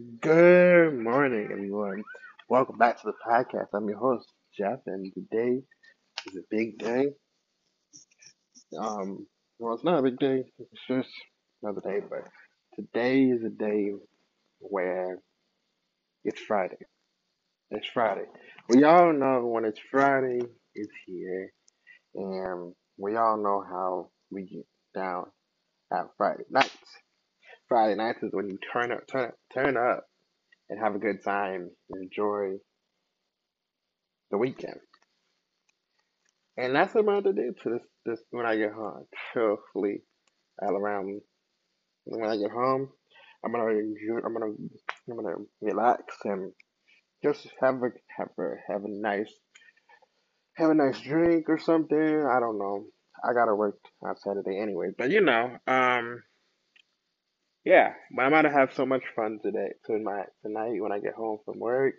Good morning, everyone. Welcome back to the podcast. I'm your host, Jeff, and today is a big day. Um, well, it's not a big day, it's just another day, but today is a day where it's Friday. It's Friday. We all know when it's Friday, it's here, and we all know how we get down at Friday nights. Friday nights is when you turn up, turn up, turn up, and have a good time, enjoy the weekend. And that's what I'm about to do to this, this when I get home. Hopefully, all around when I get home, I'm gonna enjoy. I'm gonna I'm gonna relax and just have a have a have a nice have a nice drink or something. I don't know. I gotta work on Saturday anyway, but you know, um, yeah. But I'm gonna have so much fun today tonight when I get home from work,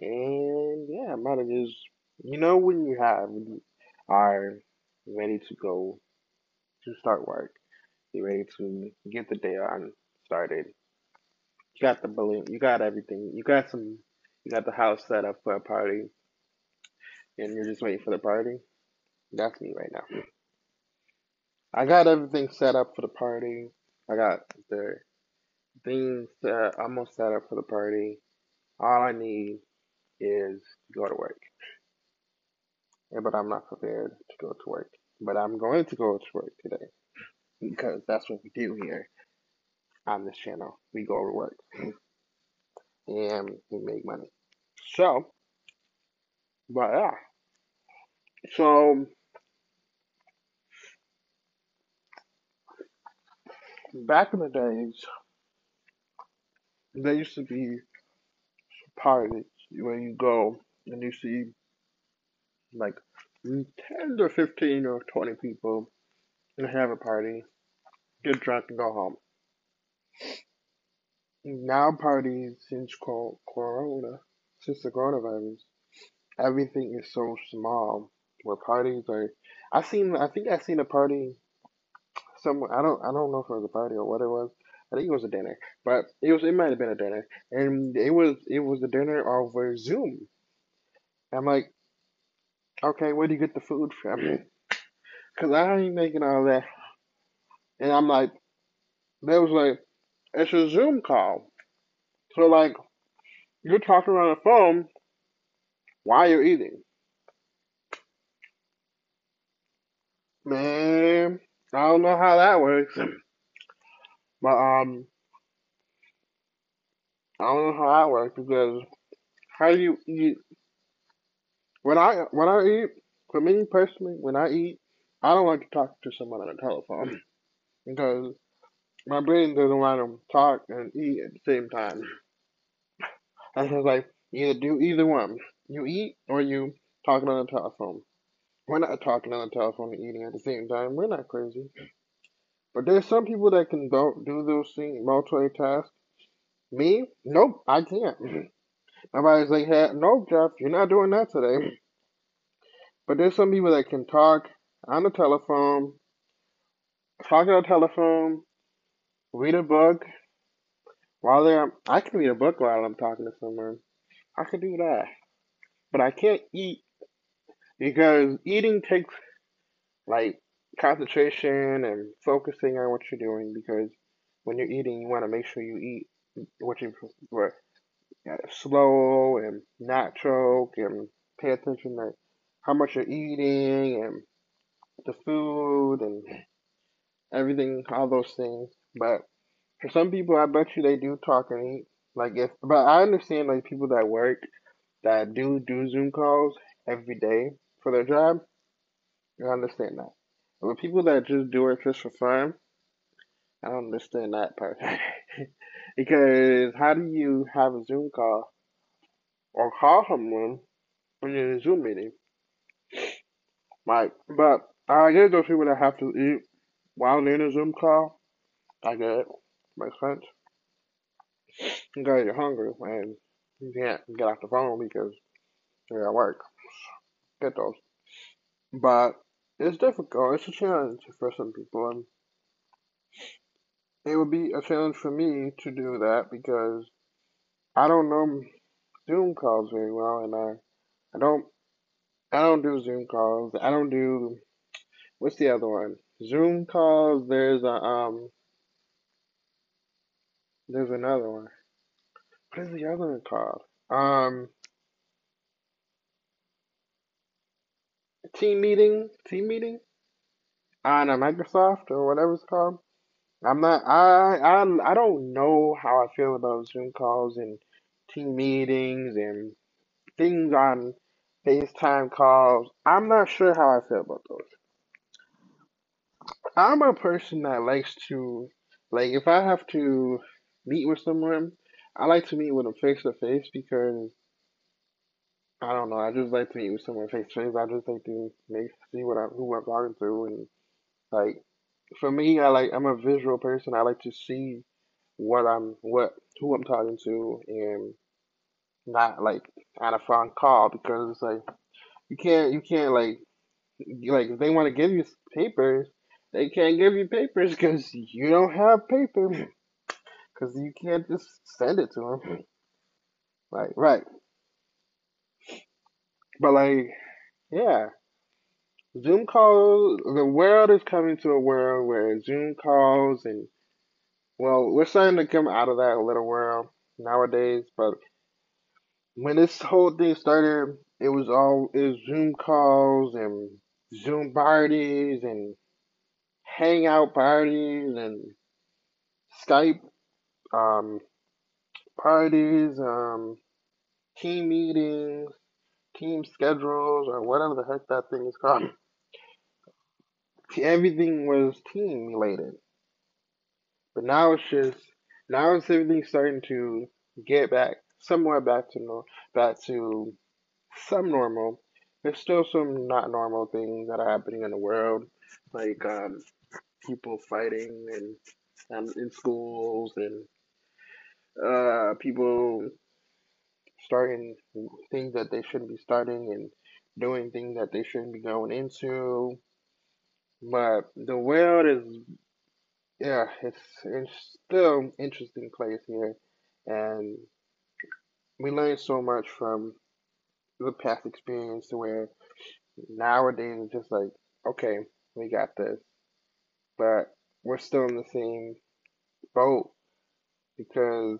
and yeah, I'm gonna just you know when you have are ready to go to start work, you're ready to get the day on started. You got the balloon, you got everything, you got some, you got the house set up for a party, and you're just waiting for the party. That's me right now. I got everything set up for the party. I got the things that I'm gonna set up for the party. All I need is to go to work. But I'm not prepared to go to work. But I'm going to go to work today because that's what we do here on this channel. We go to work and we make money. So, but yeah. So back in the days, there used to be parties where you go and you see like 10 or 15 or 20 people and have a party, get drunk, and go home. Now, parties since Corona, since the coronavirus, everything is so small. Where parties are, I seen, I think I seen a party somewhere. I don't, I don't know if it was a party or what it was. I think it was a dinner, but it was, it might have been a dinner, and it was, it was a dinner over Zoom. I'm like, okay, where do you get the food from? Cause I ain't making all that, and I'm like, they was like, it's a Zoom call, so like, you're talking on the phone while you're eating. Man, I don't know how that works. But um I don't know how that works because how do you eat when I when I eat for me personally, when I eat, I don't like to talk to someone on the telephone because my brain doesn't want to talk and eat at the same time. I was like, either do either one. You eat or you talking on the telephone. We're not talking on the telephone and eating at the same time. We're not crazy. But there's some people that can do, those things, multitask. Me? Nope, I can't. Everybody's like, hey, nope, Jeff, you're not doing that today. But there's some people that can talk on the telephone, talk on the telephone, read a book while they're. I can read a book while I'm talking to someone. I can do that. But I can't eat because eating takes like concentration and focusing on what you're doing because when you're eating, you want to make sure you eat what you what, uh, slow and not choke and pay attention to how much you're eating and the food and everything, all those things. But for some people, I bet you they do talk and eat. Like if, but I understand like people that work that do do Zoom calls every day for their job. I understand that. But people that just do it just for fun, I don't understand that part. because how do you have a Zoom call or call someone when you're in a Zoom meeting? Like, but I get those people that have to eat while they're in a Zoom call. I get it. Makes sense. You're hungry and you can't get off the phone because you're at work. Get those. But it's difficult. It's a challenge for some people. And it would be a challenge for me to do that because I don't know Zoom calls very well, and I I don't I don't do Zoom calls. I don't do what's the other one? Zoom calls. There's a um. There's another one. What is the other one called? Um, team meeting. Team meeting on a Microsoft or whatever it's called. I'm not. I I I don't know how I feel about Zoom calls and team meetings and things on FaceTime calls. I'm not sure how I feel about those. I'm a person that likes to, like, if I have to meet with someone, I like to meet with them face to face because I don't know. I just like to with someone face face. I just like to make see what I who I'm talking to and like for me, I like I'm a visual person. I like to see what I'm what who I'm talking to and not like on a phone call because it's like you can't you can't like like if they want to give you papers, they can't give you papers because you don't have paper because you can't just send it to them. Like right, but like yeah, Zoom calls. The world is coming to a world where Zoom calls and well, we're starting to come out of that little world nowadays, but when this whole thing started, it was all it was Zoom calls and Zoom parties and hangout parties and Skype um, parties, um, team meetings, team schedules, or whatever the heck that thing is called. Everything was team related, but now it's just now it's everything starting to get back somewhere back to no, back to some normal. There's still some not normal things that are happening in the world, like um, people fighting and um, in schools and uh, people starting things that they shouldn't be starting and doing things that they shouldn't be going into. But the world is, yeah, it's, it's still interesting place here, and we learn so much from the past experience to where nowadays it's just like, okay, we got this, but we're still in the same boat because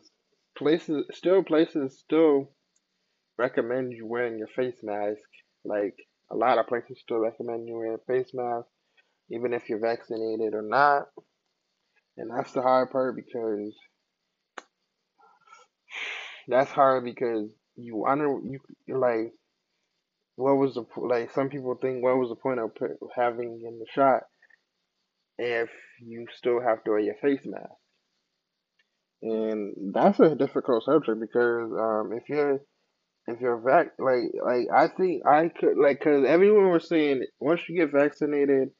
places, still places, still recommend you wearing your face mask. Like a lot of places still recommend you wear a face mask, even if you're vaccinated or not. And that's the hard part because that's hard because you under you like what was the like some people think what was the point of having in the shot if you still have to wear your face mask and that's a difficult subject because um if you're if you're vac like like I think I could like because everyone was saying once you get vaccinated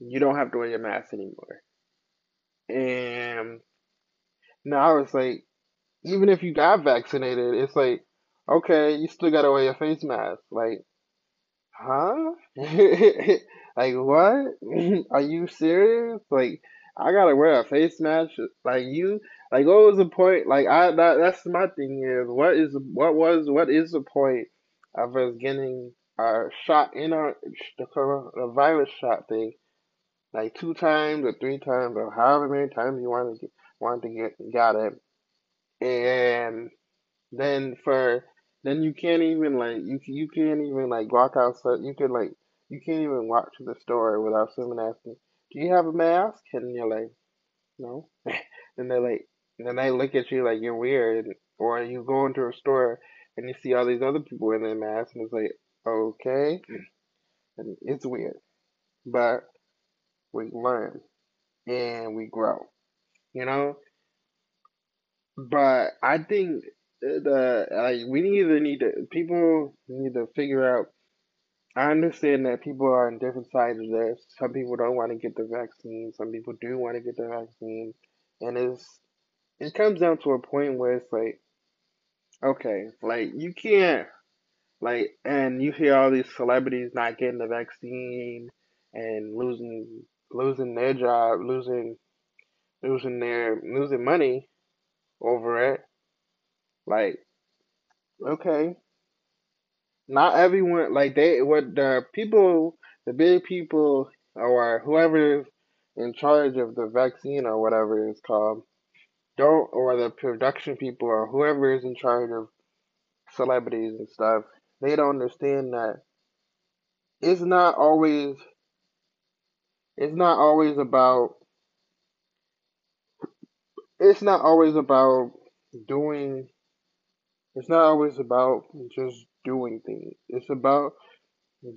you don't have to wear your mask anymore. And now it's like even if you got vaccinated it's like okay you still gotta wear your face mask. Like huh? Like what? Are you serious? Like I gotta wear a face mask. Like you like what was the point? Like I that, that's my thing is what is what was what is the point of us getting a shot in our the coronavirus shot thing? Like two times or three times or however many times you want to get want to get got it. And then for then you can't even like you you can't even like walk outside. You could like you can't even walk to the store without someone asking do you have a mask? And you're like no. And they're like and then they look at you like you're weird or you go into a store and you see all these other people in their masks and it's like okay. And it's weird. But we learn and we grow you know? But I think the like we either need to people need to figure out. I understand that people are on different sides of this. Some people don't want to get the vaccine. Some people do want to get the vaccine, and it's it comes down to a point where it's like, okay, like you can't like, and you hear all these celebrities not getting the vaccine and losing losing their job, losing losing their losing money over it Like, okay, not everyone like they what the people, the big people or whoever is in charge of the vaccine or whatever it's called, don't or the production people or whoever is in charge of celebrities and stuff, they don't understand that it's not always it's not always about it's not always about doing it's not always about just doing things. It's about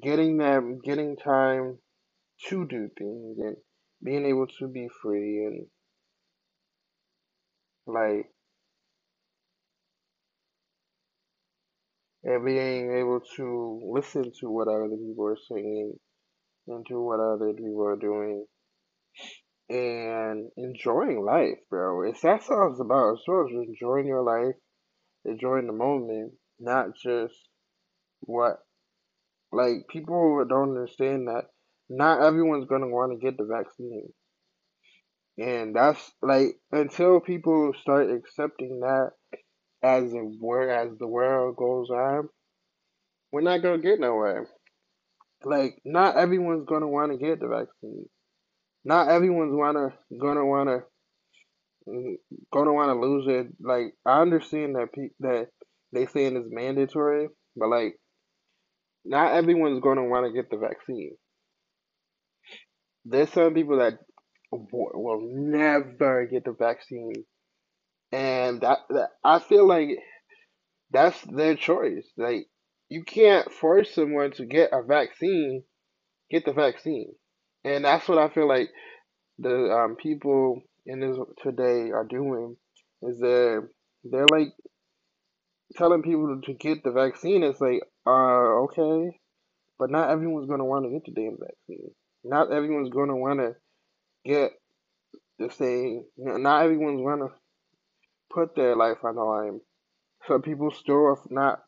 getting that getting time to do things and being able to be free and like and being able to listen to what other people are saying and to what other people are doing and enjoying life, bro. It's that's all it's about. It's about enjoying your life, enjoying the moment, not just what like people don't understand that not everyone's gonna want to get the vaccine. And that's like until people start accepting that as a word as the world goes on, we're not gonna get nowhere. Like not everyone's gonna want to get the vaccine. Not everyone's wanna gonna wanna gonna wanna lose it. Like I understand that pe- that they saying it's mandatory, but like not everyone's gonna want to get the vaccine. There's some people that will never get the vaccine and that, that I feel like that's their choice. Like you can't force someone to get a vaccine, get the vaccine, and that's what I feel like the um, people in this today are doing is they're they're like telling people to get the vaccine. It's like, uh, okay, but not everyone's gonna want to get the damn vaccine. Not everyone's gonna want to get the same. Not everyone's gonna put their life on the line. Some people still are not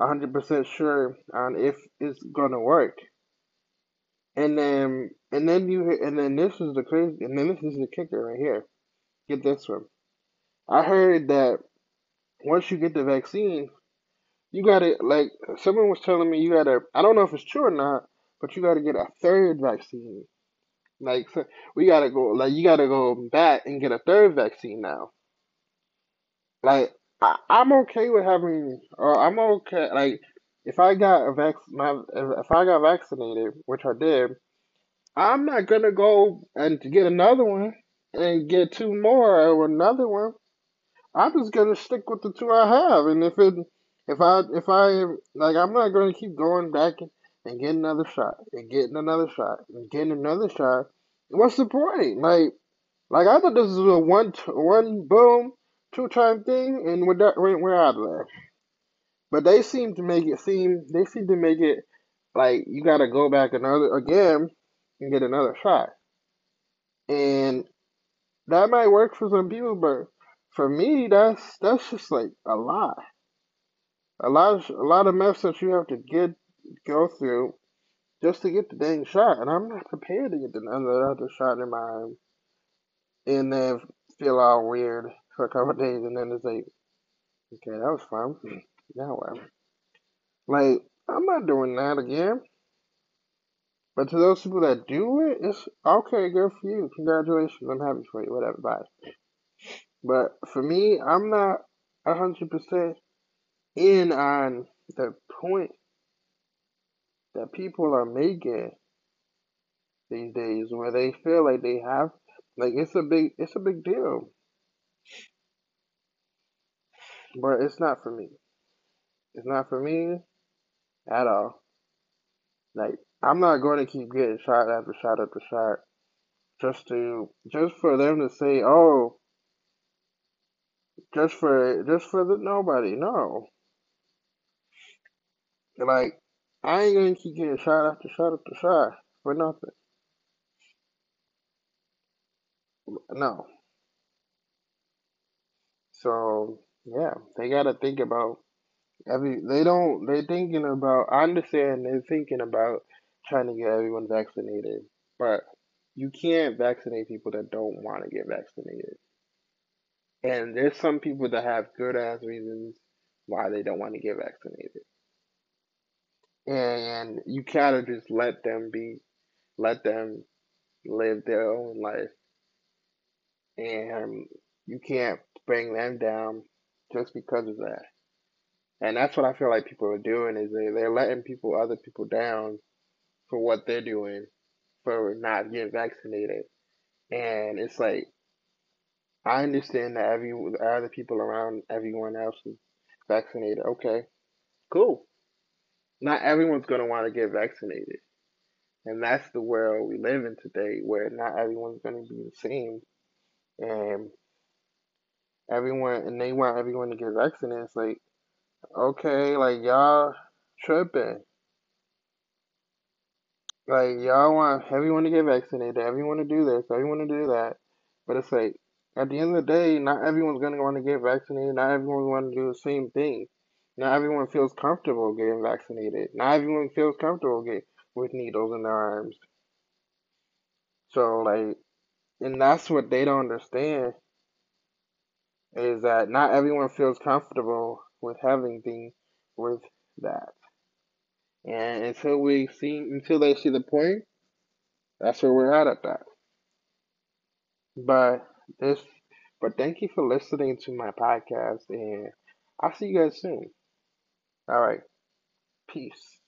100% sure on if it's gonna work. And then, and then you, and then this is the crazy, and then this is the kicker right here. Get this one. I heard that once you get the vaccine, you gotta, like, someone was telling me you gotta, I don't know if it's true or not, but you gotta get a third vaccine. Like, so we gotta go, like, you gotta go back and get a third vaccine now. Like, I, I'm okay with having, or I'm okay, like, if I got a vac, my, if I got vaccinated, which I did, I'm not gonna go and get another one and get two more or another one. I'm just gonna stick with the two I have, and if it, if I, if I, like, I'm not gonna keep going back and getting another shot and getting another shot and getting another shot. What's the point? Like, like I thought this was a one, one boom, two time thing, and we're done, we're, out of there. But they seem to make it seem, they seem to make it like you gotta go back another again and get another shot. And that might work for some people, but for me, that's that's just like a lot, a lot, of, a lot of mess that you have to get go through just to get the dang shot. And I'm not prepared to get another other shot in my arm, and then feel all weird for a couple days, and then it's like, okay, that was fun. Now what? Like, I'm not doing that again. But to those people that do it, it's okay, good for you. Congratulations. I'm happy for you. Whatever. Bye. But for me, I'm not 100% in on the point that people are making these days where they feel like they have like it's a big it's a big deal. But it's not for me. It's not for me at all. Like I'm not going to keep getting shot after shot after shot just to just for them to say, "Oh, just for just for the nobody." No. Like I ain't gonna keep getting shot after shot after shot for nothing. No. So yeah, they gotta think about every. They don't. They're thinking about. I understand. They're thinking about trying to get everyone vaccinated, but you can't vaccinate people that don't want to get vaccinated. And there's some people that have good ass reasons why they don't want to get vaccinated. And you gotta just let them be, let them live their own life. And you can't bring them down just because of that. And that's what I feel like people are doing is they, they're letting people, other people down for what they're doing for not getting vaccinated. And it's like, I understand that every other people around everyone else is vaccinated. Okay, cool. Not everyone's gonna want to get vaccinated, and that's the world we live in today, where not everyone's gonna be the same, and everyone and they want everyone to get vaccinated. It's like, okay, like y'all tripping. Like y'all want everyone to get vaccinated, everyone to do this, everyone to do that, but it's like at the end of the day, not everyone's gonna want to get vaccinated. Not everyone want to do the same thing. Not everyone feels comfortable getting vaccinated. Not everyone feels comfortable with needles in their arms. So like, and that's what they don't understand is that not everyone feels comfortable with having things with that. And until we see, until they see the point, that's where we're at at that. But this, but thank you for listening to my podcast, and I'll see you guys soon. All right, peace.